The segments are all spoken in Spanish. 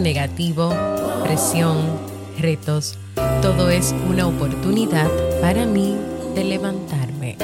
negativo, presión, retos, todo es una oportunidad para mí de levantarme.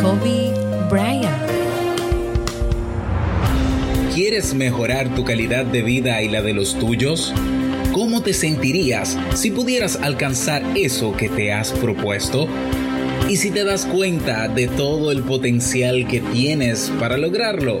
Kobe Bryant. ¿Quieres mejorar tu calidad de vida y la de los tuyos? ¿Cómo te sentirías si pudieras alcanzar eso que te has propuesto? ¿Y si te das cuenta de todo el potencial que tienes para lograrlo?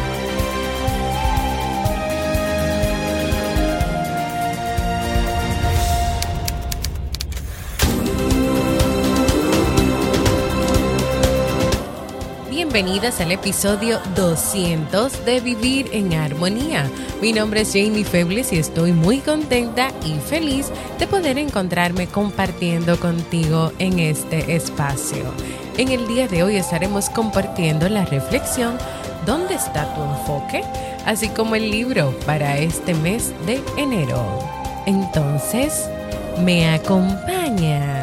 bienvenidas al episodio 200 de Vivir en Armonía. Mi nombre es Jamie Febles y estoy muy contenta y feliz de poder encontrarme compartiendo contigo en este espacio. En el día de hoy estaremos compartiendo la reflexión ¿Dónde está tu enfoque? Así como el libro para este mes de enero. Entonces, ¿me acompañas?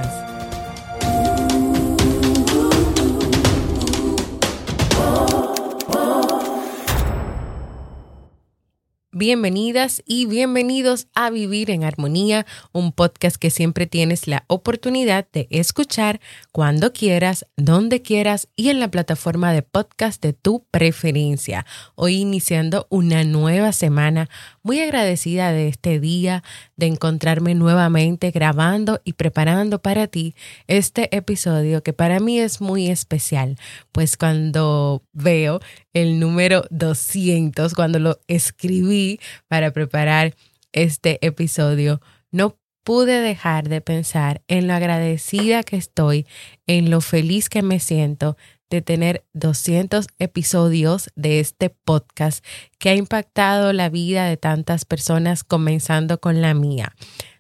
Bienvenidas y bienvenidos a Vivir en Armonía, un podcast que siempre tienes la oportunidad de escuchar cuando quieras, donde quieras y en la plataforma de podcast de tu preferencia. Hoy iniciando una nueva semana, muy agradecida de este día, de encontrarme nuevamente grabando y preparando para ti este episodio que para mí es muy especial, pues cuando veo el número 200, cuando lo escribí para preparar este episodio, no pude dejar de pensar en lo agradecida que estoy, en lo feliz que me siento de tener 200 episodios de este podcast que ha impactado la vida de tantas personas, comenzando con la mía.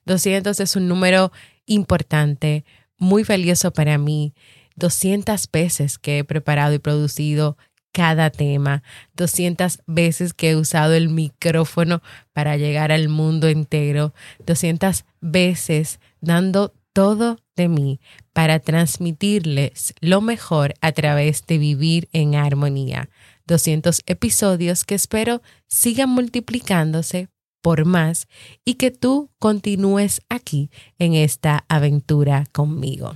200 es un número importante, muy valioso para mí. 200 veces que he preparado y producido cada tema, 200 veces que he usado el micrófono para llegar al mundo entero, 200 veces dando todo de mí para transmitirles lo mejor a través de vivir en armonía. 200 episodios que espero sigan multiplicándose por más y que tú continúes aquí en esta aventura conmigo.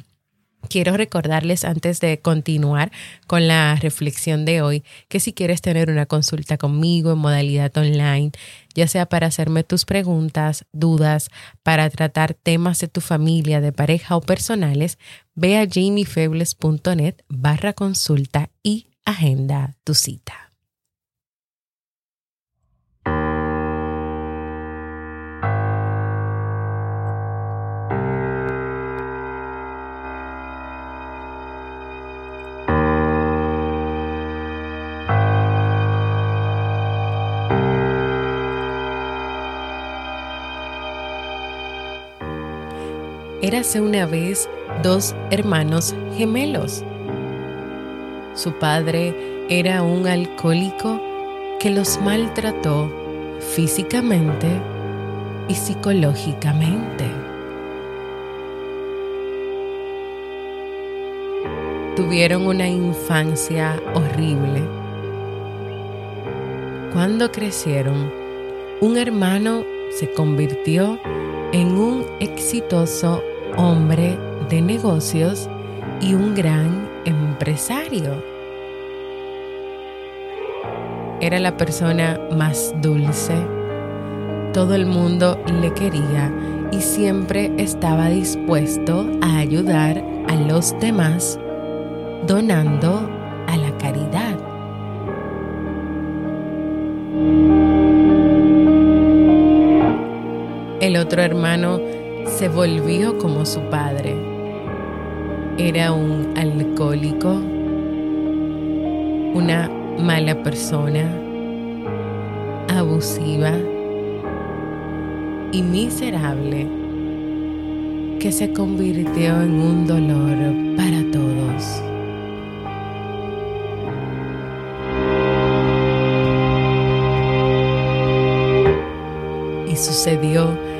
Quiero recordarles antes de continuar con la reflexión de hoy que si quieres tener una consulta conmigo en modalidad online, ya sea para hacerme tus preguntas, dudas, para tratar temas de tu familia, de pareja o personales, ve a jamiefebles.net barra consulta y agenda tu cita. Érase una vez dos hermanos gemelos. Su padre era un alcohólico que los maltrató físicamente y psicológicamente. Tuvieron una infancia horrible. Cuando crecieron, un hermano se convirtió en un exitoso hombre de negocios y un gran empresario. Era la persona más dulce. Todo el mundo le quería y siempre estaba dispuesto a ayudar a los demás donando a la caridad. El otro hermano se volvió como su padre. Era un alcohólico, una mala persona, abusiva y miserable que se convirtió en un dolor para todos. Y sucedió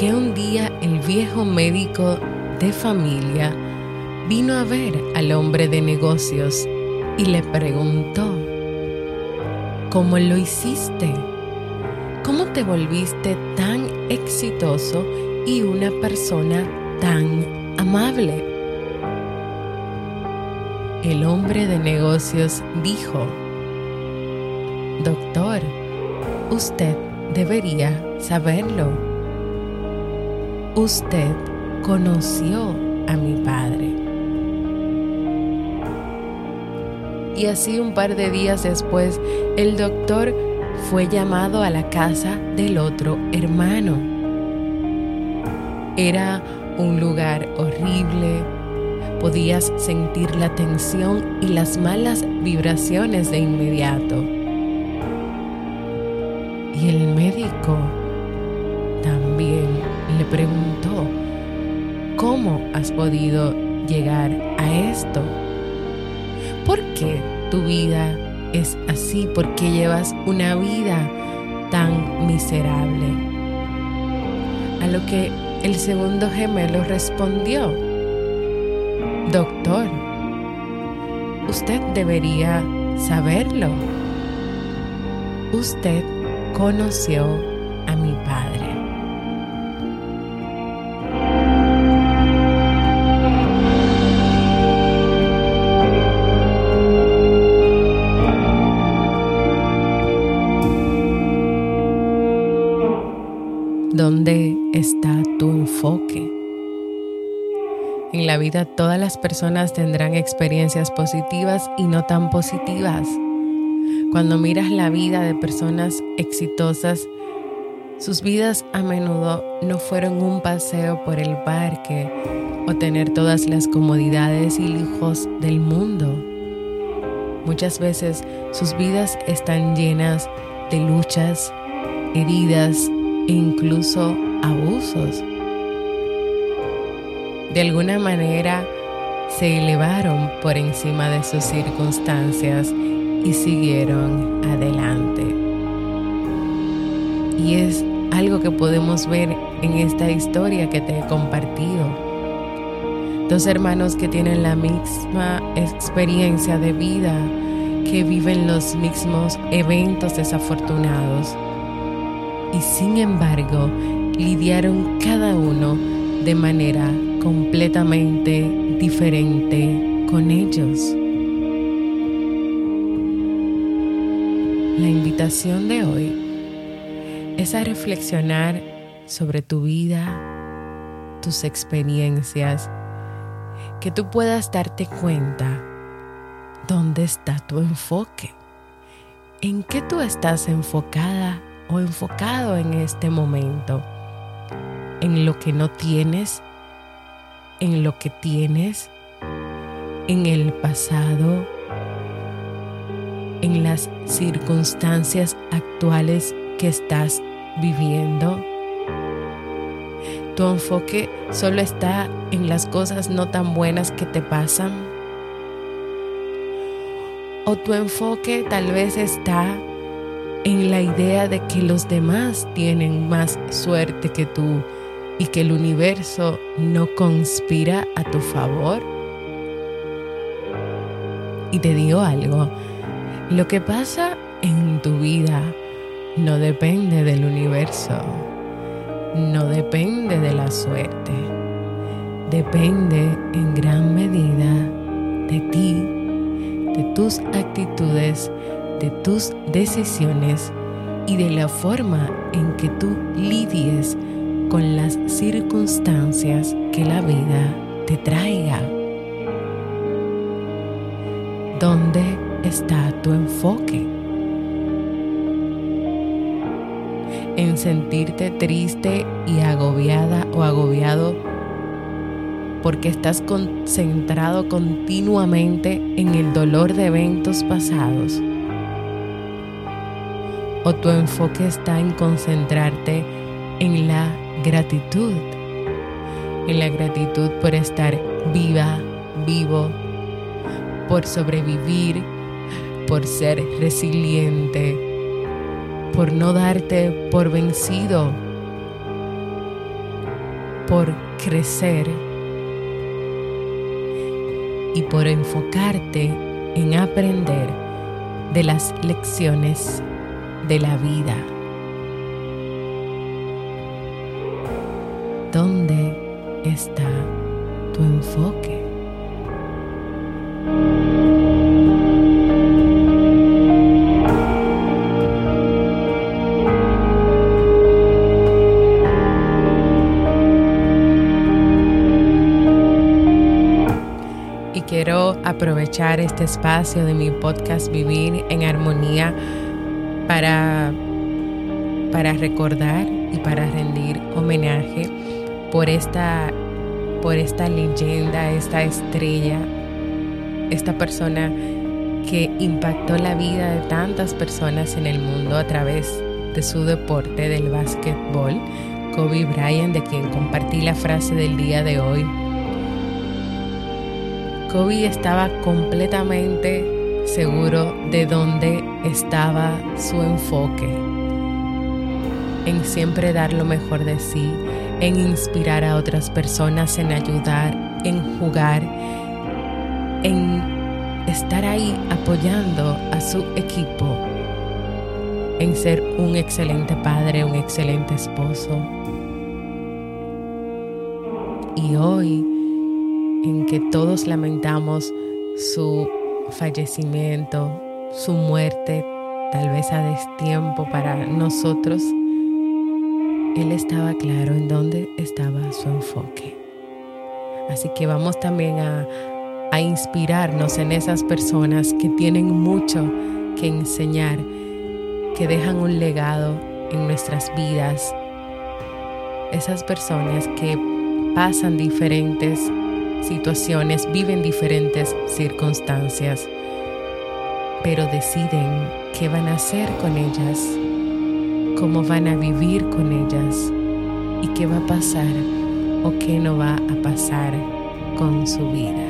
que un día el viejo médico de familia vino a ver al hombre de negocios y le preguntó, ¿cómo lo hiciste? ¿Cómo te volviste tan exitoso y una persona tan amable? El hombre de negocios dijo, Doctor, usted debería saberlo usted conoció a mi Padre. Y así un par de días después, el doctor fue llamado a la casa del otro hermano. Era un lugar horrible, podías sentir la tensión y las malas vibraciones de inmediato. Y el médico preguntó, ¿cómo has podido llegar a esto? ¿Por qué tu vida es así? ¿Por qué llevas una vida tan miserable? A lo que el segundo gemelo respondió, Doctor, usted debería saberlo. Usted conoció la vida todas las personas tendrán experiencias positivas y no tan positivas. Cuando miras la vida de personas exitosas, sus vidas a menudo no fueron un paseo por el parque o tener todas las comodidades y lujos del mundo. Muchas veces sus vidas están llenas de luchas, heridas e incluso abusos. De alguna manera se elevaron por encima de sus circunstancias y siguieron adelante. Y es algo que podemos ver en esta historia que te he compartido. Dos hermanos que tienen la misma experiencia de vida, que viven los mismos eventos desafortunados y sin embargo lidiaron cada uno de manera completamente diferente con ellos. La invitación de hoy es a reflexionar sobre tu vida, tus experiencias, que tú puedas darte cuenta dónde está tu enfoque, en qué tú estás enfocada o enfocado en este momento, en lo que no tienes, en lo que tienes, en el pasado, en las circunstancias actuales que estás viviendo. Tu enfoque solo está en las cosas no tan buenas que te pasan. O tu enfoque tal vez está en la idea de que los demás tienen más suerte que tú y que el universo no conspira a tu favor? Y te digo algo, lo que pasa en tu vida no depende del universo, no depende de la suerte, depende en gran medida de ti, de tus actitudes, de tus decisiones y de la forma en que tú lidies con las circunstancias que la vida te traiga. ¿Dónde está tu enfoque? en sentirte triste y agobiada o agobiado porque estás concentrado continuamente en el dolor de eventos pasados. O tu enfoque está en concentrarte en la gratitud, en la gratitud por estar viva, vivo, por sobrevivir, por ser resiliente, por no darte por vencido, por crecer y por enfocarte en aprender de las lecciones de la vida. ¿Dónde está tu enfoque? Y quiero aprovechar este espacio de mi podcast Vivir en Armonía para, para recordar y para rendir homenaje por esta, por esta leyenda, esta estrella, esta persona que impactó la vida de tantas personas en el mundo a través de su deporte del básquetbol, Kobe Bryant, de quien compartí la frase del día de hoy. Kobe estaba completamente seguro de dónde estaba su enfoque, en siempre dar lo mejor de sí, en inspirar a otras personas, en ayudar, en jugar, en estar ahí apoyando a su equipo, en ser un excelente padre, un excelente esposo. Y hoy, en que todos lamentamos su fallecimiento, su muerte, tal vez a destiempo para nosotros, Él estaba claro en dónde estaba su enfoque. Así que vamos también a, a inspirarnos en esas personas que tienen mucho que enseñar, que dejan un legado en nuestras vidas. Esas personas que pasan diferentes situaciones, viven diferentes circunstancias, pero deciden qué van a hacer con ellas, cómo van a vivir con ellas y qué va a pasar o qué no va a pasar con su vida.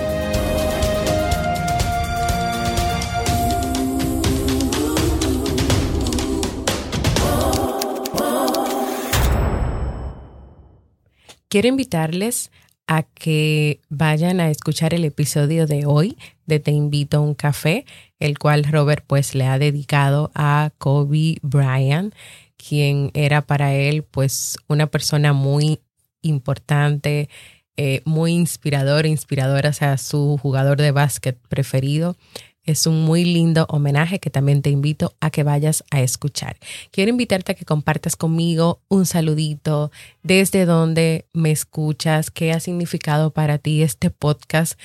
Quiero invitarles a que vayan a escuchar el episodio de hoy de Te invito a un café, el cual Robert pues le ha dedicado a Kobe Bryant, quien era para él pues una persona muy importante, eh, muy inspirador, inspiradora, o sea, su jugador de básquet preferido. Es un muy lindo homenaje que también te invito a que vayas a escuchar. Quiero invitarte a que compartas conmigo un saludito desde donde me escuchas, qué ha significado para ti este podcast,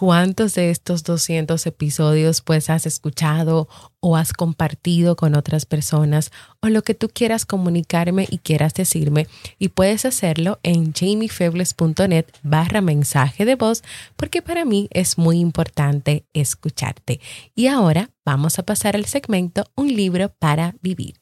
cuántos de estos 200 episodios pues has escuchado o has compartido con otras personas o lo que tú quieras comunicarme y quieras decirme y puedes hacerlo en jamiefebles.net barra mensaje de voz porque para mí es muy importante escucharte. Y ahora vamos a pasar al segmento Un libro para vivir.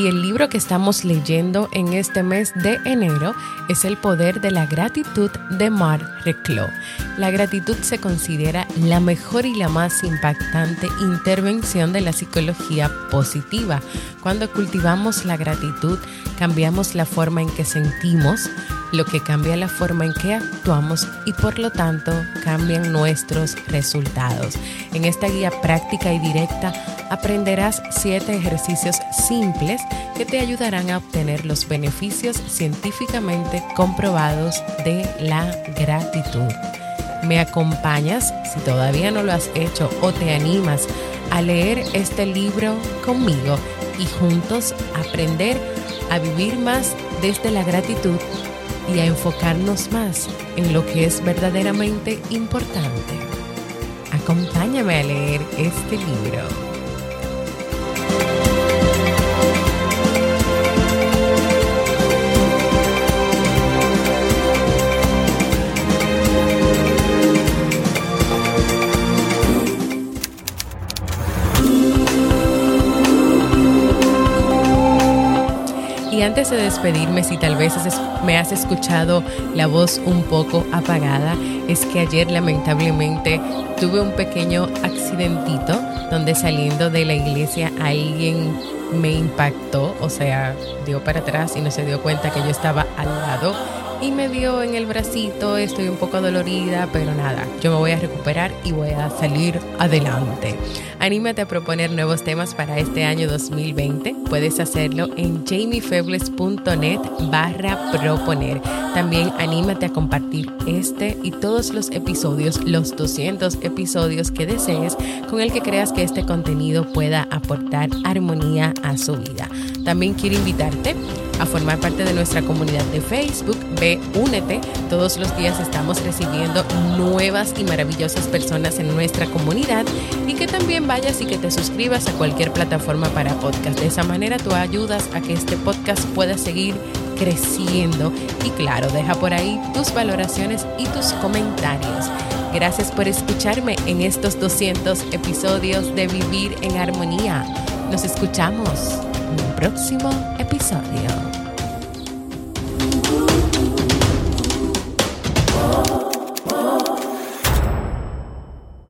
Y el libro que estamos leyendo en este mes de enero es El poder de la gratitud de Marc Reclos. La gratitud se considera la mejor y la más impactante intervención de la psicología positiva. Cuando cultivamos la gratitud, cambiamos la forma en que sentimos, lo que cambia la forma en que actuamos y por lo tanto cambian nuestros resultados. En esta guía práctica y directa aprenderás siete ejercicios simples que te ayudarán a obtener los beneficios científicamente comprobados de la gratitud. ¿Me acompañas, si todavía no lo has hecho o te animas a leer este libro conmigo y juntos aprender a vivir más desde la gratitud y a enfocarnos más en lo que es verdaderamente importante. Acompáñame a leer este libro. Antes de despedirme, si tal vez me has escuchado la voz un poco apagada, es que ayer lamentablemente tuve un pequeño accidentito donde saliendo de la iglesia alguien me impactó, o sea, dio para atrás y no se dio cuenta que yo estaba al lado y me dio en el bracito, estoy un poco dolorida, pero nada, yo me voy a recuperar y voy a salir adelante. Anímate a proponer nuevos temas para este año 2020. Puedes hacerlo en jamiefebles.net barra proponer. También anímate a compartir este y todos los episodios, los 200 episodios que desees, con el que creas que este contenido pueda aportar armonía a su vida. También quiero invitarte a formar parte de nuestra comunidad de Facebook. Únete. Todos los días estamos recibiendo nuevas y maravillosas personas en nuestra comunidad y que también vayas y que te suscribas a cualquier plataforma para podcast. De esa manera tú ayudas a que este podcast pueda seguir creciendo y claro, deja por ahí tus valoraciones y tus comentarios. Gracias por escucharme en estos 200 episodios de Vivir en Armonía. Nos escuchamos en un próximo episodio.